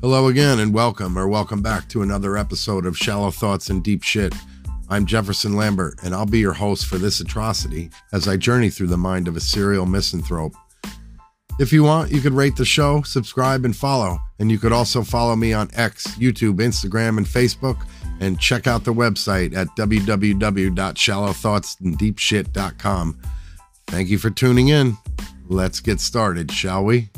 Hello again, and welcome or welcome back to another episode of Shallow Thoughts and Deep Shit. I'm Jefferson Lambert, and I'll be your host for this atrocity as I journey through the mind of a serial misanthrope. If you want, you could rate the show, subscribe, and follow. And you could also follow me on X, YouTube, Instagram, and Facebook, and check out the website at www.shallowthoughtsanddeepshit.com. Thank you for tuning in. Let's get started, shall we?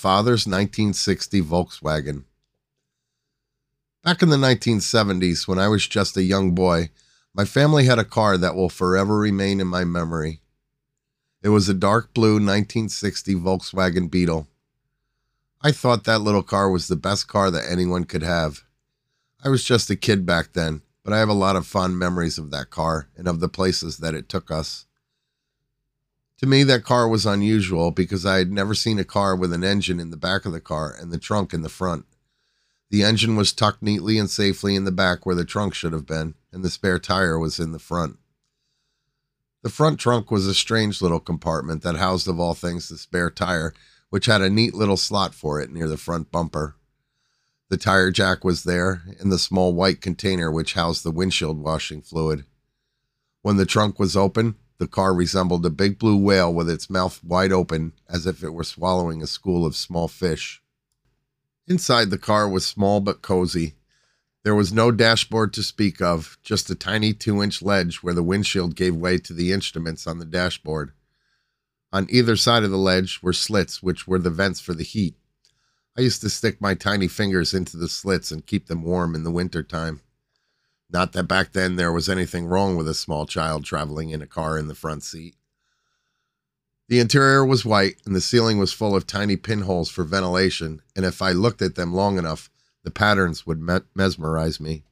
Father's 1960 Volkswagen. Back in the 1970s, when I was just a young boy, my family had a car that will forever remain in my memory. It was a dark blue 1960 Volkswagen Beetle. I thought that little car was the best car that anyone could have. I was just a kid back then, but I have a lot of fond memories of that car and of the places that it took us. To me, that car was unusual because I had never seen a car with an engine in the back of the car and the trunk in the front. The engine was tucked neatly and safely in the back where the trunk should have been, and the spare tire was in the front. The front trunk was a strange little compartment that housed, of all things, the spare tire, which had a neat little slot for it near the front bumper. The tire jack was there, and the small white container which housed the windshield washing fluid. When the trunk was open, the car resembled a big blue whale with its mouth wide open as if it were swallowing a school of small fish. Inside the car was small but cozy. There was no dashboard to speak of, just a tiny two inch ledge where the windshield gave way to the instruments on the dashboard. On either side of the ledge were slits, which were the vents for the heat. I used to stick my tiny fingers into the slits and keep them warm in the winter time. Not that back then there was anything wrong with a small child traveling in a car in the front seat. The interior was white and the ceiling was full of tiny pinholes for ventilation, and if I looked at them long enough, the patterns would me- mesmerize me.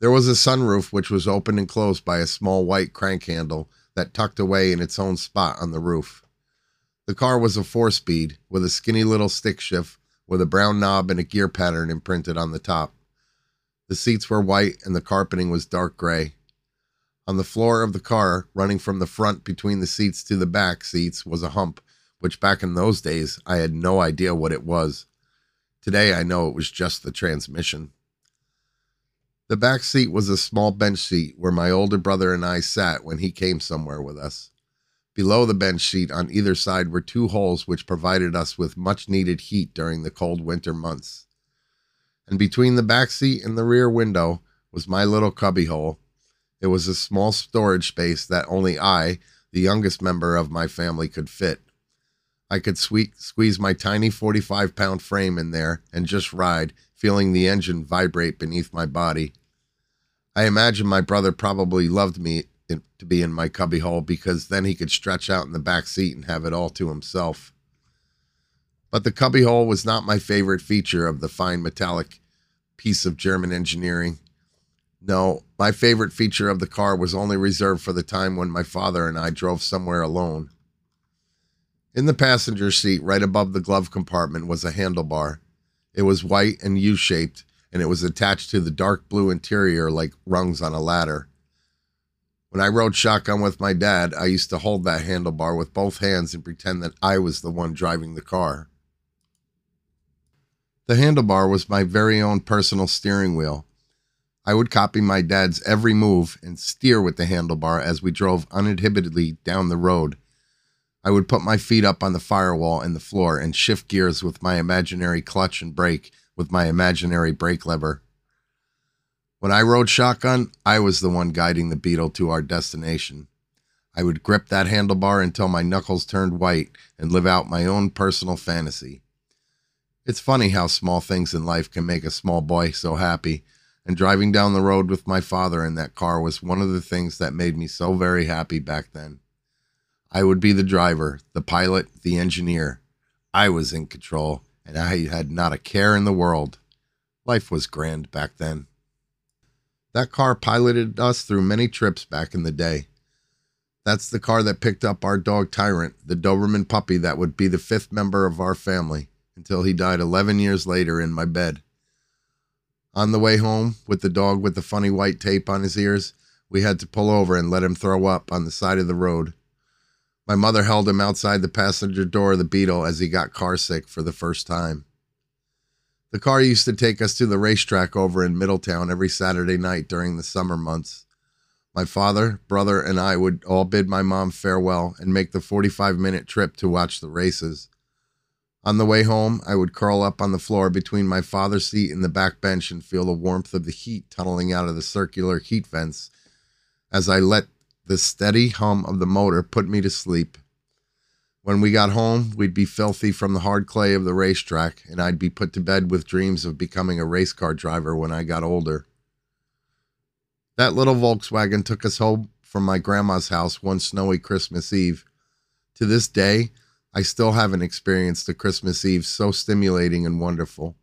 There was a sunroof which was opened and closed by a small white crank handle that tucked away in its own spot on the roof. The car was a four speed with a skinny little stick shift with a brown knob and a gear pattern imprinted on the top. The seats were white and the carpeting was dark gray. On the floor of the car, running from the front between the seats to the back seats, was a hump, which back in those days I had no idea what it was. Today I know it was just the transmission. The back seat was a small bench seat where my older brother and I sat when he came somewhere with us. Below the bench seat on either side were two holes which provided us with much needed heat during the cold winter months and between the back seat and the rear window was my little cubbyhole. It was a small storage space that only I, the youngest member of my family, could fit. I could sweet, squeeze my tiny 45 pound frame in there and just ride, feeling the engine vibrate beneath my body. I imagine my brother probably loved me to be in my cubbyhole because then he could stretch out in the back seat and have it all to himself. But the cubbyhole was not my favorite feature of the fine metallic piece of German engineering. No, my favorite feature of the car was only reserved for the time when my father and I drove somewhere alone. In the passenger seat, right above the glove compartment, was a handlebar. It was white and U shaped, and it was attached to the dark blue interior like rungs on a ladder. When I rode shotgun with my dad, I used to hold that handlebar with both hands and pretend that I was the one driving the car. The handlebar was my very own personal steering wheel. I would copy my dad's every move and steer with the handlebar as we drove uninhibitedly down the road. I would put my feet up on the firewall and the floor and shift gears with my imaginary clutch and brake with my imaginary brake lever. When I rode shotgun, I was the one guiding the Beetle to our destination. I would grip that handlebar until my knuckles turned white and live out my own personal fantasy. It's funny how small things in life can make a small boy so happy, and driving down the road with my father in that car was one of the things that made me so very happy back then. I would be the driver, the pilot, the engineer. I was in control, and I had not a care in the world. Life was grand back then. That car piloted us through many trips back in the day. That's the car that picked up our dog Tyrant, the Doberman puppy that would be the fifth member of our family, until he died 11 years later in my bed. On the way home, with the dog with the funny white tape on his ears, we had to pull over and let him throw up on the side of the road. My mother held him outside the passenger door of the Beetle as he got car sick for the first time. The car used to take us to the racetrack over in Middletown every Saturday night during the summer months. My father, brother, and I would all bid my mom farewell and make the 45 minute trip to watch the races. On the way home, I would curl up on the floor between my father's seat and the back bench and feel the warmth of the heat tunneling out of the circular heat vents as I let the steady hum of the motor put me to sleep. When we got home, we'd be filthy from the hard clay of the racetrack, and I'd be put to bed with dreams of becoming a race car driver when I got older. That little Volkswagen took us home from my grandma's house one snowy Christmas Eve. To this day, I still haven't experienced a Christmas Eve so stimulating and wonderful.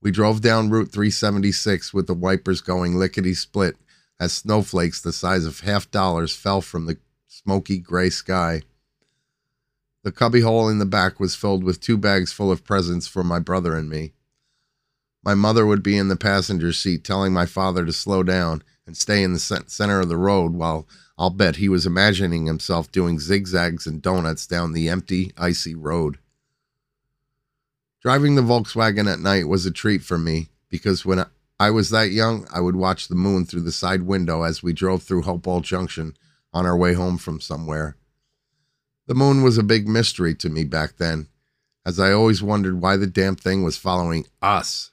We drove down Route 376 with the wipers going lickety split as snowflakes the size of half dollars fell from the smoky gray sky. The cubbyhole in the back was filled with two bags full of presents for my brother and me. My mother would be in the passenger seat telling my father to slow down and stay in the center of the road while I'll bet he was imagining himself doing zigzags and donuts down the empty, icy road. Driving the Volkswagen at night was a treat for me because when I was that young, I would watch the moon through the side window as we drove through Hopewell Junction on our way home from somewhere. The moon was a big mystery to me back then, as I always wondered why the damn thing was following us.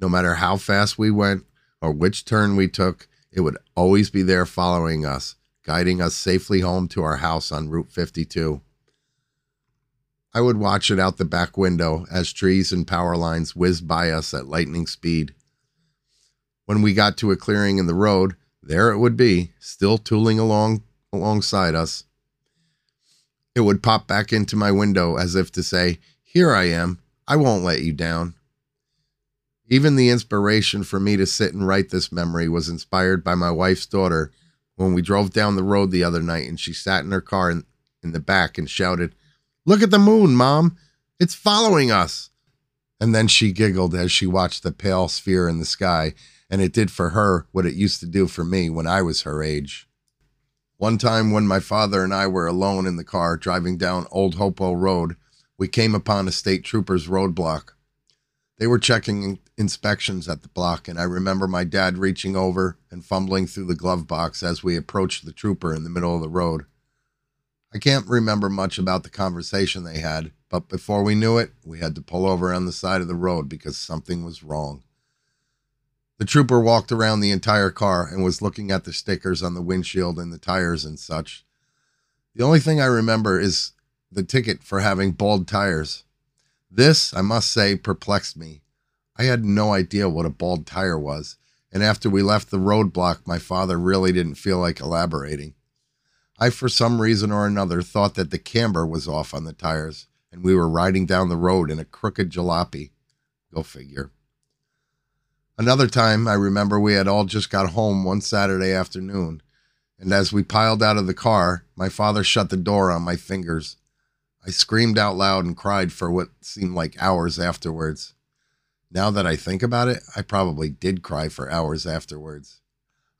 No matter how fast we went or which turn we took, it would always be there following us, guiding us safely home to our house on Route 52. I would watch it out the back window as trees and power lines whizzed by us at lightning speed. When we got to a clearing in the road, there it would be, still tooling along alongside us. It would pop back into my window as if to say, Here I am. I won't let you down. Even the inspiration for me to sit and write this memory was inspired by my wife's daughter when we drove down the road the other night and she sat in her car in, in the back and shouted, Look at the moon, Mom. It's following us. And then she giggled as she watched the pale sphere in the sky, and it did for her what it used to do for me when I was her age. One time when my father and I were alone in the car driving down Old Hopewell Road, we came upon a state trooper's roadblock. They were checking inspections at the block, and I remember my dad reaching over and fumbling through the glove box as we approached the trooper in the middle of the road. I can't remember much about the conversation they had, but before we knew it, we had to pull over on the side of the road because something was wrong. The trooper walked around the entire car and was looking at the stickers on the windshield and the tires and such. The only thing I remember is the ticket for having bald tires. This, I must say, perplexed me. I had no idea what a bald tire was, and after we left the roadblock, my father really didn't feel like elaborating. I, for some reason or another, thought that the camber was off on the tires, and we were riding down the road in a crooked jalopy. Go figure. Another time, I remember we had all just got home one Saturday afternoon, and as we piled out of the car, my father shut the door on my fingers. I screamed out loud and cried for what seemed like hours afterwards. Now that I think about it, I probably did cry for hours afterwards.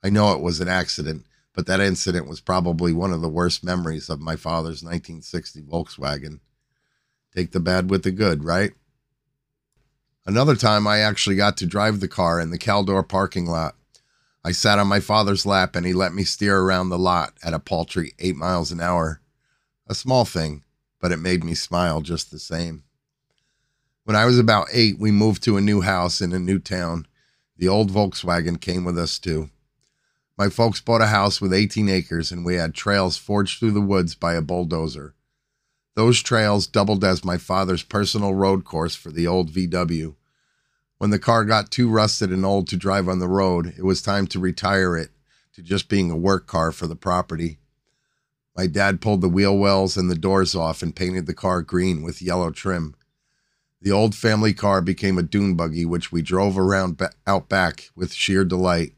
I know it was an accident, but that incident was probably one of the worst memories of my father's 1960 Volkswagen. Take the bad with the good, right? Another time, I actually got to drive the car in the Caldor parking lot. I sat on my father's lap and he let me steer around the lot at a paltry eight miles an hour. A small thing, but it made me smile just the same. When I was about eight, we moved to a new house in a new town. The old Volkswagen came with us too. My folks bought a house with 18 acres and we had trails forged through the woods by a bulldozer. Those trails doubled as my father's personal road course for the old VW. When the car got too rusted and old to drive on the road, it was time to retire it to just being a work car for the property. My dad pulled the wheel wells and the doors off and painted the car green with yellow trim. The old family car became a dune buggy, which we drove around ba- out back with sheer delight.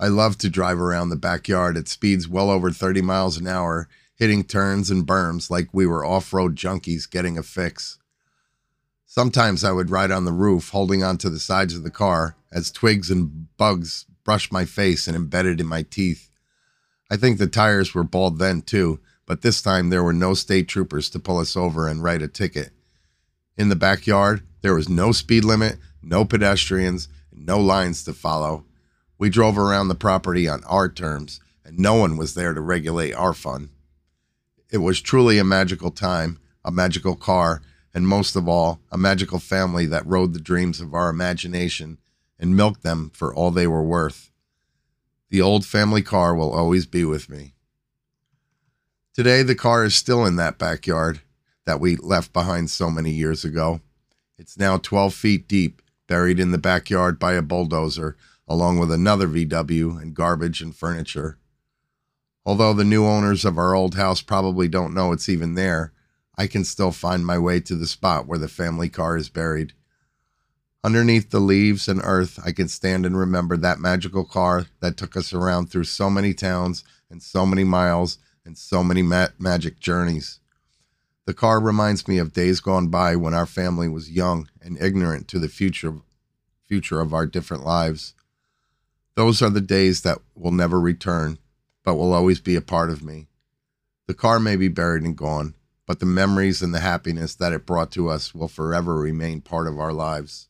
I loved to drive around the backyard at speeds well over 30 miles an hour, hitting turns and berms like we were off road junkies getting a fix. Sometimes I would ride on the roof, holding onto the sides of the car as twigs and bugs brushed my face and embedded in my teeth. I think the tires were bald then too, but this time there were no state troopers to pull us over and write a ticket. In the backyard, there was no speed limit, no pedestrians, no lines to follow. We drove around the property on our terms, and no one was there to regulate our fun. It was truly a magical time, a magical car, and most of all, a magical family that rode the dreams of our imagination and milked them for all they were worth. The old family car will always be with me. Today, the car is still in that backyard that we left behind so many years ago. It's now 12 feet deep, buried in the backyard by a bulldozer, along with another VW and garbage and furniture. Although the new owners of our old house probably don't know it's even there, I can still find my way to the spot where the family car is buried. Underneath the leaves and earth, I can stand and remember that magical car that took us around through so many towns and so many miles and so many ma- magic journeys. The car reminds me of days gone by when our family was young and ignorant to the future future of our different lives. Those are the days that will never return, but will always be a part of me. The car may be buried and gone, but the memories and the happiness that it brought to us will forever remain part of our lives.